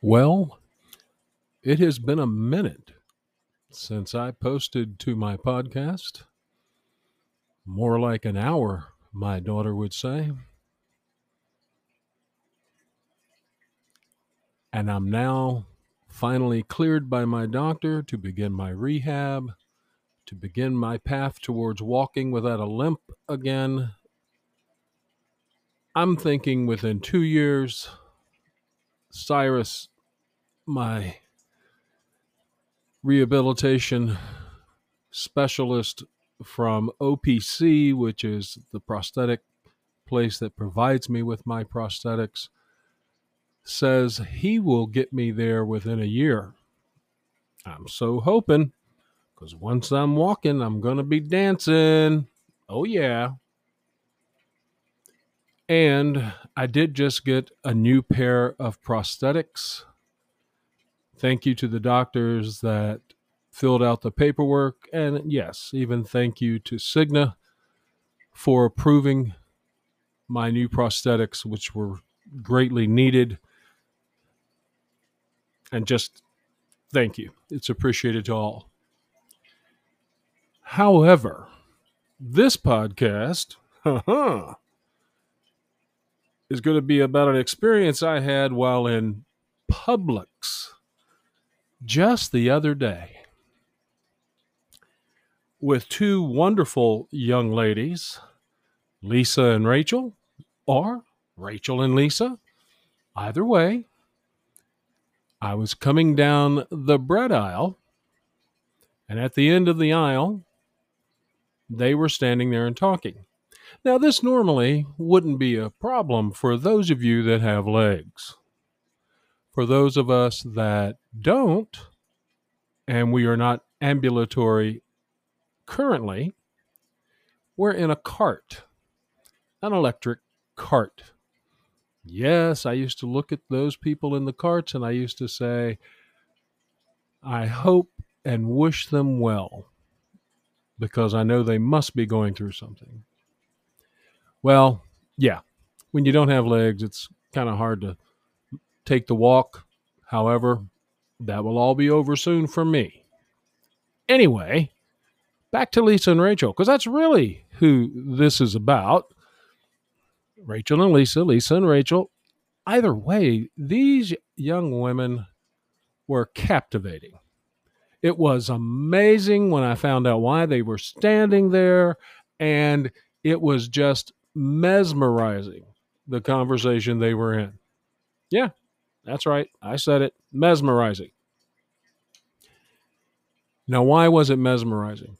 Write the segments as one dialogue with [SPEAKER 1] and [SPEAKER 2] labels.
[SPEAKER 1] Well, it has been a minute since I posted to my podcast. More like an hour, my daughter would say. And I'm now finally cleared by my doctor to begin my rehab, to begin my path towards walking without a limp again. I'm thinking within two years, Cyrus, my rehabilitation specialist from OPC, which is the prosthetic place that provides me with my prosthetics, says he will get me there within a year. I'm so hoping because once I'm walking, I'm going to be dancing. Oh, yeah. And I did just get a new pair of prosthetics. Thank you to the doctors that filled out the paperwork. And yes, even thank you to Cigna for approving my new prosthetics, which were greatly needed. And just thank you. It's appreciated to all. However, this podcast, is going to be about an experience I had while in Publix just the other day with two wonderful young ladies, Lisa and Rachel, or Rachel and Lisa. Either way, I was coming down the bread aisle, and at the end of the aisle, they were standing there and talking. Now, this normally wouldn't be a problem for those of you that have legs. For those of us that don't, and we are not ambulatory currently, we're in a cart, an electric cart. Yes, I used to look at those people in the carts and I used to say, I hope and wish them well because I know they must be going through something. Well, yeah, when you don't have legs, it's kind of hard to take the walk. However, that will all be over soon for me. Anyway, back to Lisa and Rachel, because that's really who this is about. Rachel and Lisa, Lisa and Rachel. Either way, these young women were captivating. It was amazing when I found out why they were standing there, and it was just mesmerizing the conversation they were in. Yeah, that's right. I said it mesmerizing. Now, why was it mesmerizing?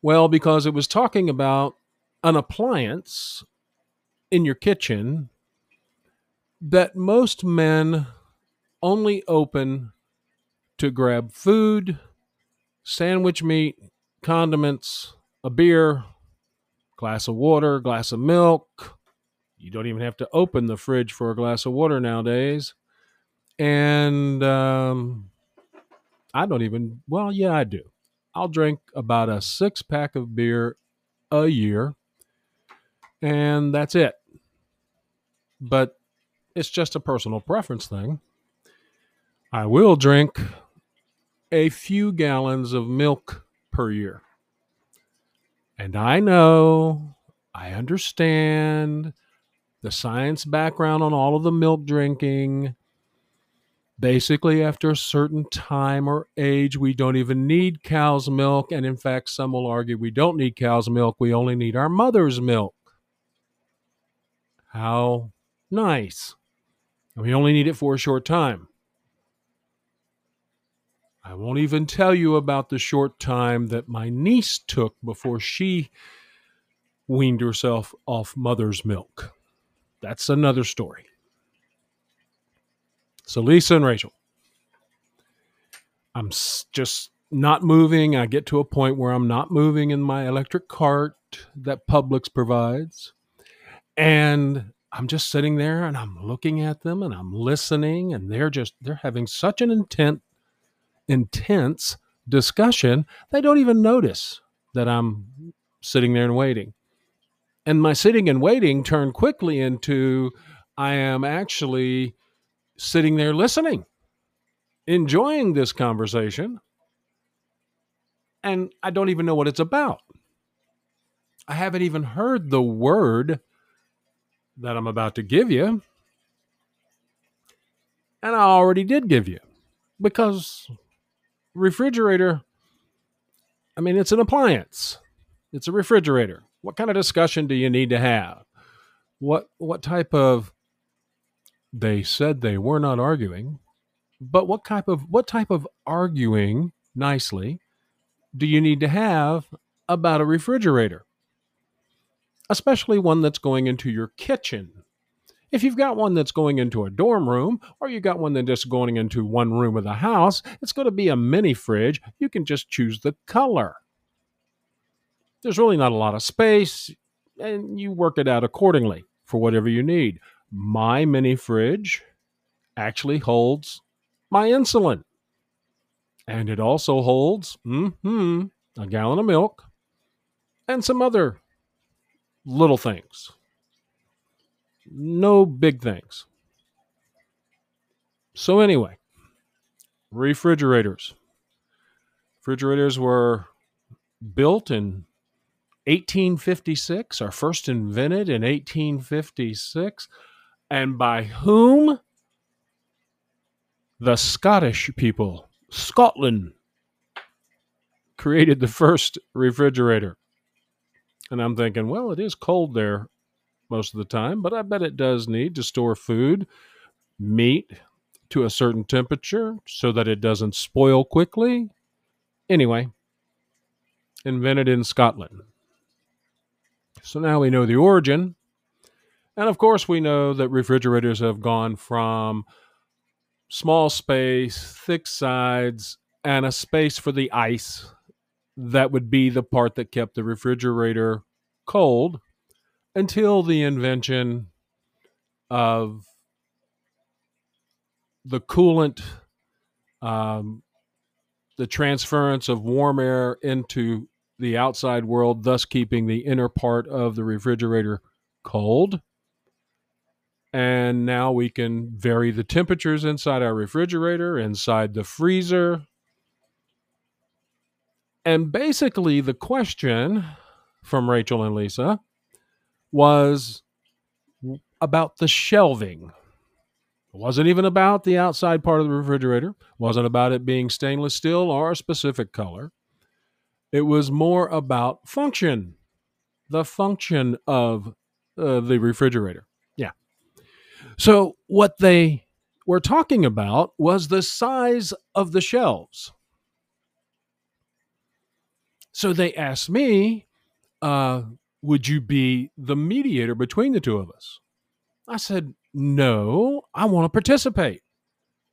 [SPEAKER 1] Well, because it was talking about an appliance in your kitchen that most men only open to grab food, sandwich meat, condiments, a beer, glass of water, glass of milk. You don't even have to open the fridge for a glass of water nowadays. And um, I don't even, well, yeah, I do. I'll drink about a six pack of beer a year, and that's it. But it's just a personal preference thing. I will drink a few gallons of milk per year. And I know, I understand the science background on all of the milk drinking. Basically, after a certain time or age, we don't even need cow's milk. And in fact, some will argue we don't need cow's milk, we only need our mother's milk. How nice. And we only need it for a short time. I won't even tell you about the short time that my niece took before she weaned herself off mother's milk. That's another story. So, Lisa and Rachel, I'm just not moving. I get to a point where I'm not moving in my electric cart that Publix provides. And I'm just sitting there and I'm looking at them and I'm listening and they're just they're having such an intent intense discussion, they don't even notice that I'm sitting there and waiting. And my sitting and waiting turned quickly into I am actually sitting there listening, enjoying this conversation, and I don't even know what it's about. I haven't even heard the word that I'm about to give you. And I already did give you because refrigerator, I mean, it's an appliance, it's a refrigerator. What kind of discussion do you need to have? What, what type of, they said they were not arguing, but what type of, what type of arguing nicely do you need to have about a refrigerator? Especially one that's going into your kitchen. If you've got one that's going into a dorm room, or you've got one that's just going into one room of the house, it's going to be a mini fridge. You can just choose the color. There's really not a lot of space, and you work it out accordingly for whatever you need. My mini fridge actually holds my insulin. And it also holds mm-hmm, a gallon of milk and some other little things. No big things. So, anyway, refrigerators. Refrigerators were built in 1856, are first invented in 1856. And by whom? The Scottish people Scotland created the first refrigerator. And I'm thinking, well, it is cold there most of the time, but I bet it does need to store food, meat to a certain temperature so that it doesn't spoil quickly. Anyway, invented in Scotland. So now we know the origin. And of course, we know that refrigerators have gone from small space, thick sides, and a space for the ice. That would be the part that kept the refrigerator cold until the invention of the coolant, um, the transference of warm air into the outside world, thus keeping the inner part of the refrigerator cold and now we can vary the temperatures inside our refrigerator, inside the freezer. And basically, the question from Rachel and Lisa was about the shelving. It wasn't even about the outside part of the refrigerator, it wasn't about it being stainless steel or a specific color. It was more about function, the function of uh, the refrigerator. Yeah. So, what they were talking about was the size of the shelves. So, they asked me, uh, Would you be the mediator between the two of us? I said, No, I want to participate.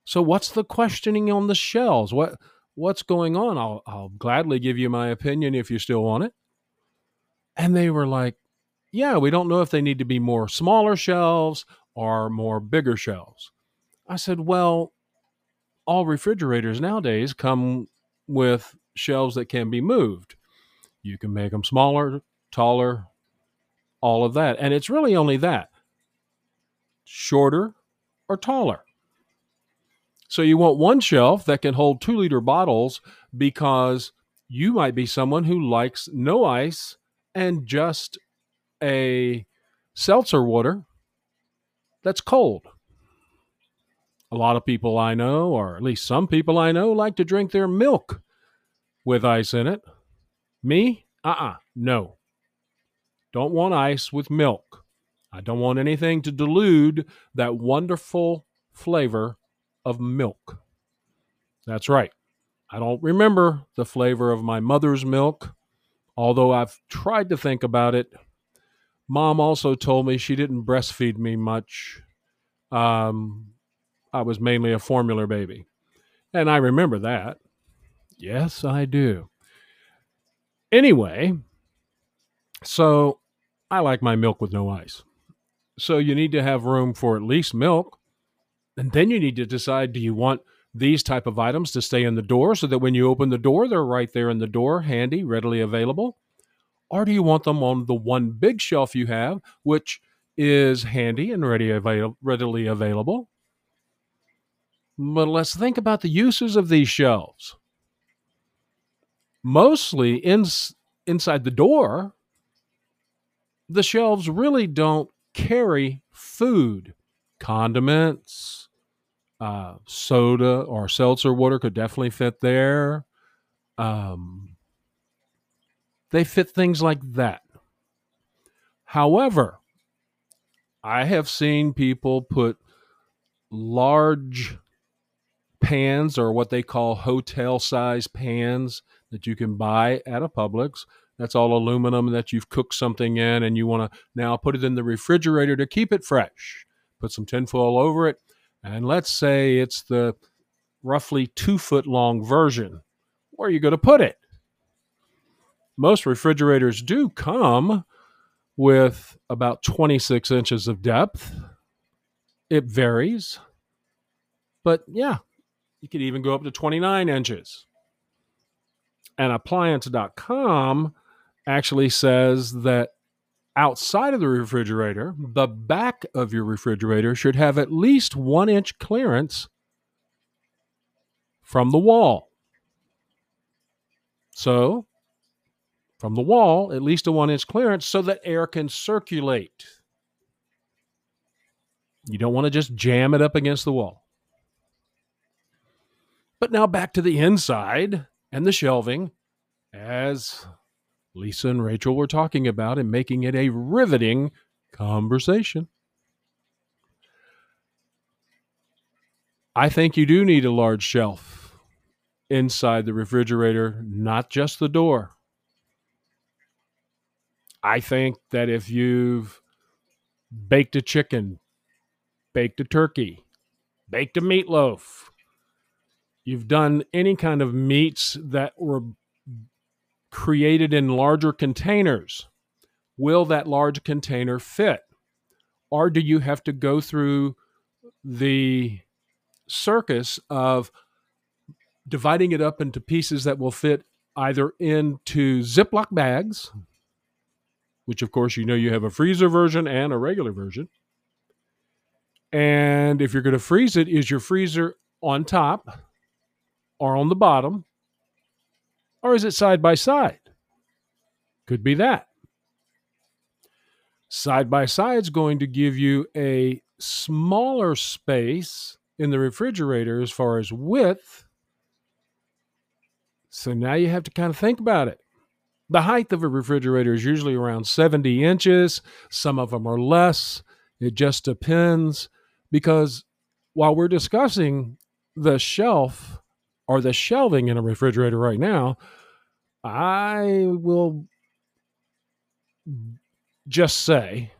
[SPEAKER 1] So, what's the questioning on the shelves? What what's going on? I'll, I'll gladly give you my opinion if you still want it. And they were like, yeah, we don't know if they need to be more smaller shelves or more bigger shelves. I said, Well, all refrigerators nowadays come with shelves that can be moved. You can make them smaller, taller, all of that. And it's really only that shorter or taller. So you want one shelf that can hold two liter bottles because you might be someone who likes no ice and just a seltzer water that's cold. A lot of people I know, or at least some people I know, like to drink their milk with ice in it. Me? Uh uh-uh, uh no. Don't want ice with milk. I don't want anything to dilute that wonderful flavor of milk. That's right. I don't remember the flavor of my mother's milk, although I've tried to think about it Mom also told me she didn't breastfeed me much. Um, I was mainly a formula baby. And I remember that. Yes, I do. Anyway, so I like my milk with no ice. So you need to have room for at least milk. And then you need to decide do you want these type of items to stay in the door so that when you open the door, they're right there in the door, handy, readily available? or do you want them on the one big shelf you have, which is handy and ready avail- readily available? But let's think about the uses of these shelves. Mostly in, inside the door, the shelves really don't carry food, condiments, uh, soda or seltzer water could definitely fit there. Um, they fit things like that. However, I have seen people put large pans or what they call hotel size pans that you can buy at a Publix. That's all aluminum that you've cooked something in and you want to now put it in the refrigerator to keep it fresh. Put some tinfoil over it. And let's say it's the roughly two foot long version. Where are you going to put it? Most refrigerators do come with about 26 inches of depth. It varies. But yeah, you could even go up to 29 inches. And appliance.com actually says that outside of the refrigerator, hmm. the back of your refrigerator should have at least one inch clearance from the wall. So, from the wall, at least a one inch clearance so that air can circulate. You don't want to just jam it up against the wall. But now back to the inside and the shelving as Lisa and Rachel were talking about and making it a riveting conversation. I think you do need a large shelf inside the refrigerator, not just the door. I think that if you've baked a chicken, baked a turkey, baked a meatloaf, you've done any kind of meats that were created in larger containers, will that large container fit? Or do you have to go through the circus of dividing it up into pieces that will fit either into Ziploc bags, which of course you know you have a freezer version and a regular version. And if you're going to freeze it, is your freezer on top or on the bottom? Or is it side by side? Could be that. Side by side is going to give you a smaller space in the refrigerator as far as width. So now you have to kind of think about it. The height of a refrigerator is usually around 70 inches. Some of them are less. It just depends because while we're discussing the shelf or the shelving in a refrigerator right now, I will just say,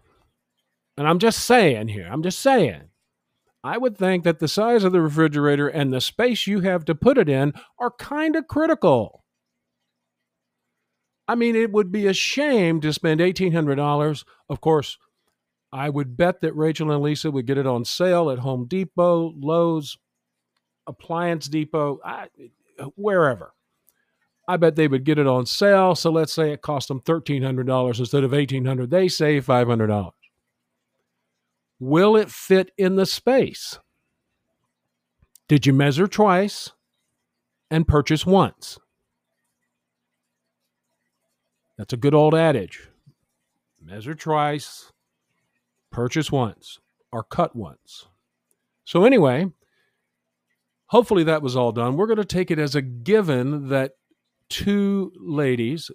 [SPEAKER 1] and I'm just saying here, I'm just saying, I would think that the size of the refrigerator and the space you have to put it in are kind of critical. I mean, it would be a shame to spend $1,800. Of course, I would bet that Rachel and Lisa would get it on sale at Home Depot, Lowe's, Appliance Depot, I, wherever. I bet they would get it on sale. So let's say it cost them $1,300 instead of 1,800. They save $500. Will it fit in the space? Did you measure twice and purchase once? That's a good old adage. Measure twice, purchase once, or cut once. So, anyway, hopefully that was all done. We're going to take it as a given that two ladies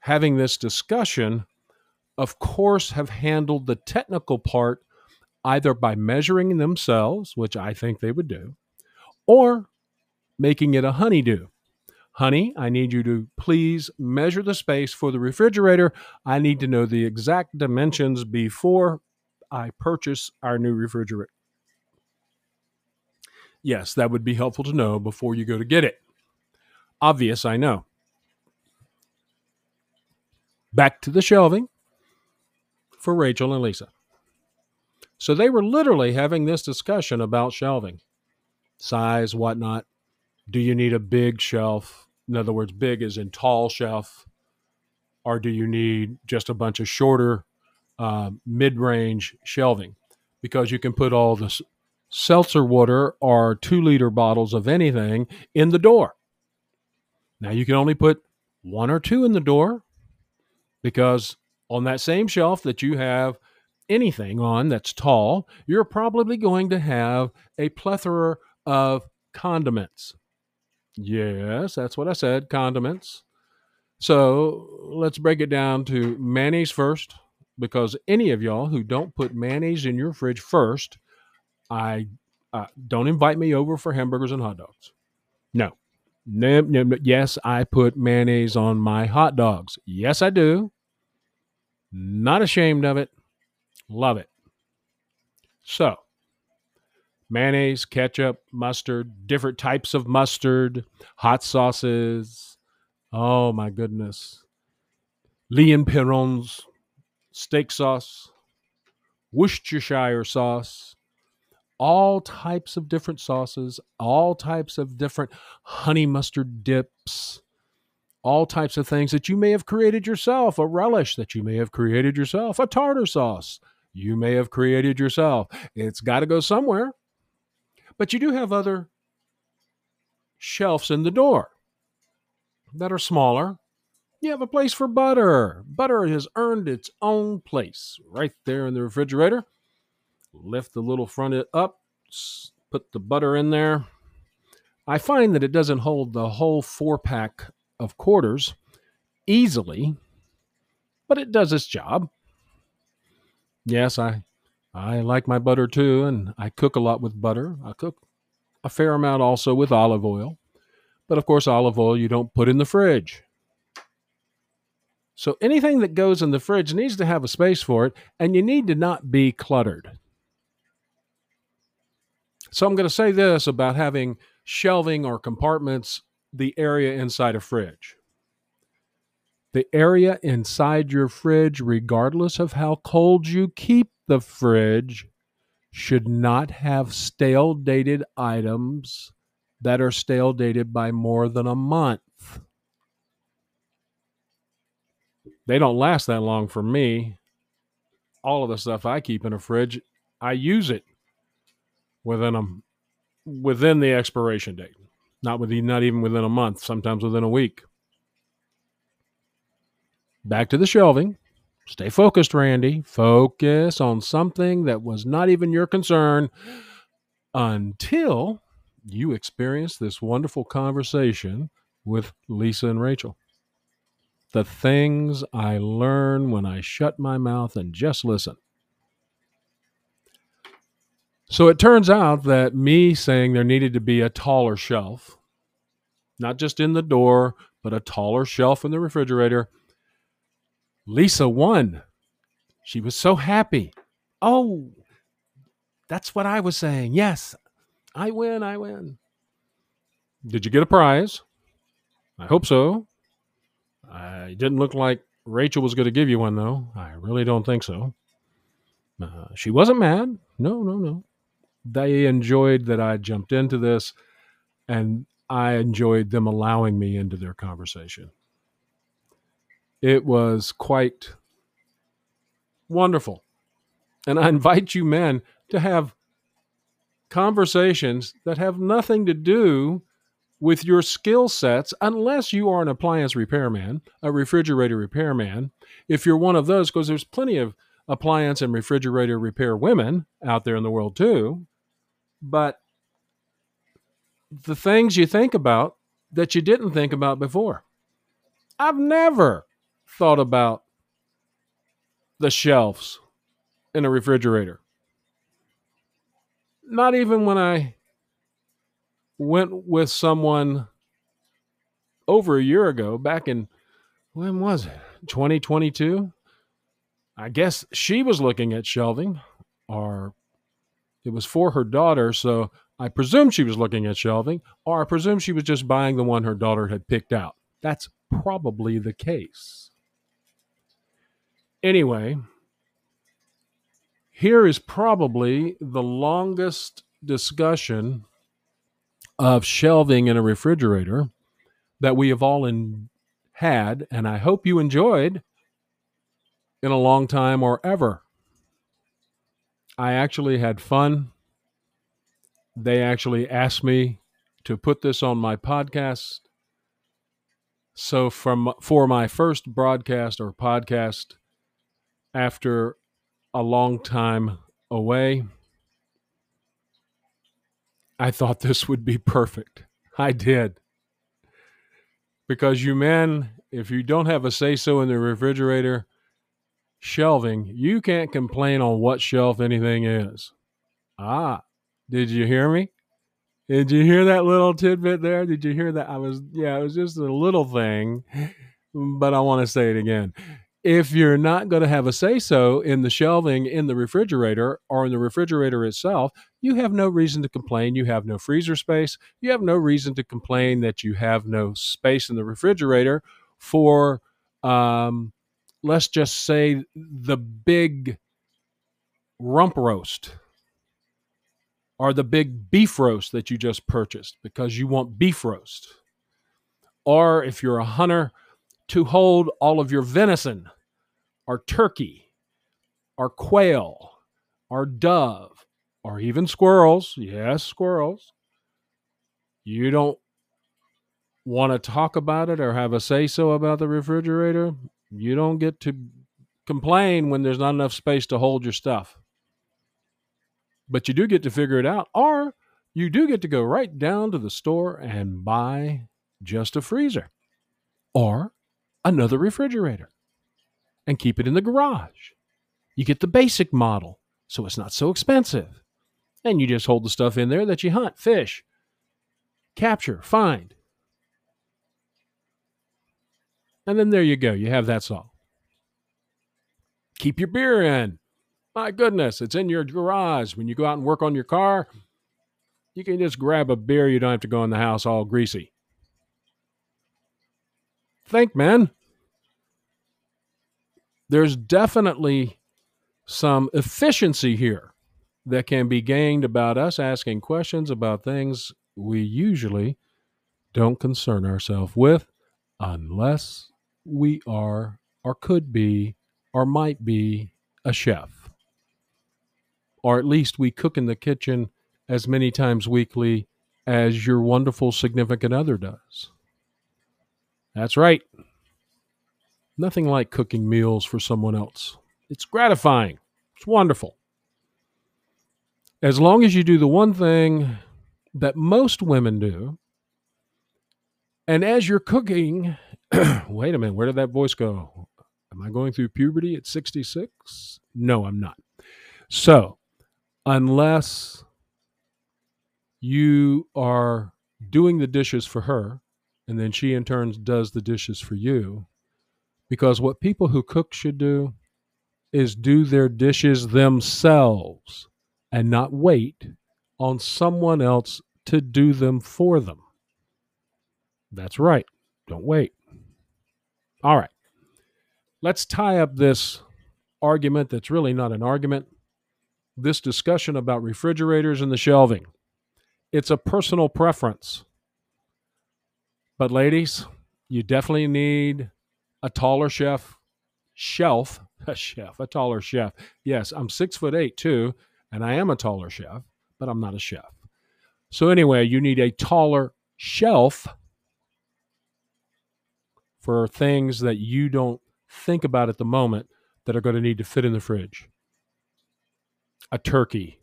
[SPEAKER 1] having this discussion, of course, have handled the technical part either by measuring themselves, which I think they would do, or making it a honeydew. Honey, I need you to please measure the space for the refrigerator. I need to know the exact dimensions before I purchase our new refrigerator. Yes, that would be helpful to know before you go to get it. Obvious, I know. Back to the shelving for Rachel and Lisa. So they were literally having this discussion about shelving size, whatnot. Do you need a big shelf? In other words, big is in tall shelf, or do you need just a bunch of shorter, uh, mid range shelving? Because you can put all the seltzer water or two liter bottles of anything in the door. Now you can only put one or two in the door because on that same shelf that you have anything on that's tall, you're probably going to have a plethora of condiments. Yes, that's what I said condiments. So let's break it down to mayonnaise first, because any of y'all who don't put mayonnaise in your fridge first, I uh, don't invite me over for hamburgers and hot dogs. No. No, no, no. Yes, I put mayonnaise on my hot dogs. Yes, I do. Not ashamed of it. Love it. So, mayonnaise, ketchup, mustard, different types of mustard, hot sauces. Oh my goodness. Lea and Perrins steak sauce, Worcestershire sauce, all types of different sauces, all types of different honey mustard dips, all types of things that you may have created yourself, a relish that you may have created yourself, a tartar sauce you may have created yourself. It's got to go somewhere. But you do have other shelves in the door that are smaller. You have a place for butter. Butter has earned its own place right there in the refrigerator. Lift the little front up, put the butter in there. I find that it doesn't hold the whole four pack of quarters easily, but it does its job. Yes, I I like my butter too, and I cook a lot with butter. I cook a fair amount also with olive oil. But of course, olive oil you don't put in the fridge. So anything that goes in the fridge needs to have a space for it, and you need to not be cluttered. So I'm going to say this about having shelving or compartments, the area inside a fridge. The area inside your fridge, regardless of how cold you keep the fridge, should not have stale dated items that are stale dated by more than a month. They don't last that long for me. All of the stuff I keep in a fridge, I use it within a within the expiration date. Not within not even within a month, sometimes within a week. Back to the shelving. Stay focused, Randy. Focus on something that was not even your concern until you experienced this wonderful conversation with Lisa and Rachel. The things I learn when I shut my mouth and just listen. So it turns out that me saying there needed to be a taller shelf, not just in the door, but a taller shelf in the refrigerator Lisa won. She was so happy. Oh, that's what I was saying. Yes, I win. I win. Did you get a prize? I hope so. I didn't look like Rachel was going to give you one, though. I really don't think so. Uh, she wasn't mad. No, no, no. They enjoyed that I jumped into this, and I enjoyed them allowing me into their conversation. It was quite wonderful. And I invite you men to have conversations that have nothing to do with your skill sets unless you are an appliance repairman, a refrigerator repairman. If you're one of those, because there's plenty of appliance and refrigerator repair women out there in the world too. But the things you think about that you didn't think about before. I've never thought about the shelves in a refrigerator. Not even when I went with someone over a year ago, back in when was it? 2022? I guess she was looking at shelving, or it was for her daughter. So I presume she was looking at shelving, or I presume she was just buying the one her daughter had picked out. That's probably the case. Anyway, here is probably the longest discussion of shelving in a refrigerator that we have all in, had, and I hope you enjoyed in a long time or ever. I actually had fun. they actually asked me to put this on my podcast. So from for my first broadcast or podcast after a long time away, I thought this would be perfect. I did. Because you men, if you don't have a say so in the refrigerator shelving, you can't complain on what shelf anything is. Ah, did you hear me? Did you hear that little tidbit there? Did you hear that? I was, yeah, it was just a little thing, but I want to say it again. If you're not going to have a say so in the shelving in the refrigerator or in the refrigerator itself, you have no reason to complain. You have no freezer space. You have no reason to complain that you have no space in the refrigerator for, um, let's just say, the big rump roast or the big beef roast that you just purchased because you want beef roast. Or if you're a hunter, to hold all of your venison or turkey or quail or dove or even squirrels. Yes, squirrels. You don't want to talk about it or have a say so about the refrigerator. You don't get to complain when there's not enough space to hold your stuff but you do get to figure it out, or you do get to go right down to the store and buy just a freezer or another refrigerator and keep it in the garage. You get the basic model, so it's not so expensive. And you just hold the stuff in there that you hunt, fish, capture, find. And then there you go. You have that solved. Keep your beer in. My goodness, it's in your garage. When you go out and work on your car, you can just grab a beer. You don't have to go in the house all greasy. Think, man. There's definitely some efficiency here that can be gained about us asking questions about things we usually don't concern ourselves with unless we are or could be or might be a chef or at least we cook in the kitchen as many times weekly as your wonderful significant other does. That's right. Nothing like cooking meals for someone else. It's gratifying. It's wonderful. As long as you do the one thing that most women do, and as you're cooking, wait a minute, where did that voice go? Am I going through puberty at 66? No, I'm not. So, unless you are doing the dishes for her and then she in turn does the dishes for you because what people who cook should do is do their dishes themselves and not wait on someone else to do them for them. That's right. Don't wait. All right. Let's tie up this argument that's really not an argument this discussion about refrigerators and the shelving. It's a personal preference. But, ladies, you definitely need a taller chef shelf. A chef, a taller chef. Yes, I'm six foot eight too, and I am a taller chef, but I'm not a chef. So, anyway, you need a taller shelf for things that you don't think about at the moment that are going to need to fit in the fridge a turkey,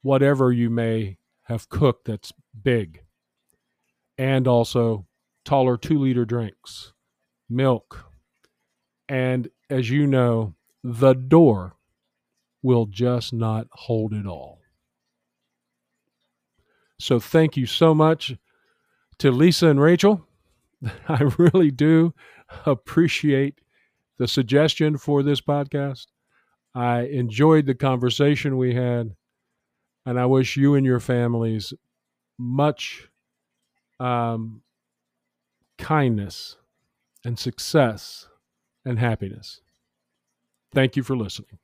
[SPEAKER 1] whatever you may have cooked that's big, and also taller two liter drinks, milk. And as you know, the door will just not hold it all. So thank you so much to Lisa and Rachel. I really do appreciate the suggestion for this podcast. I enjoyed the conversation we had, and I wish you and your families much um, kindness and success and happiness. Thank you for listening.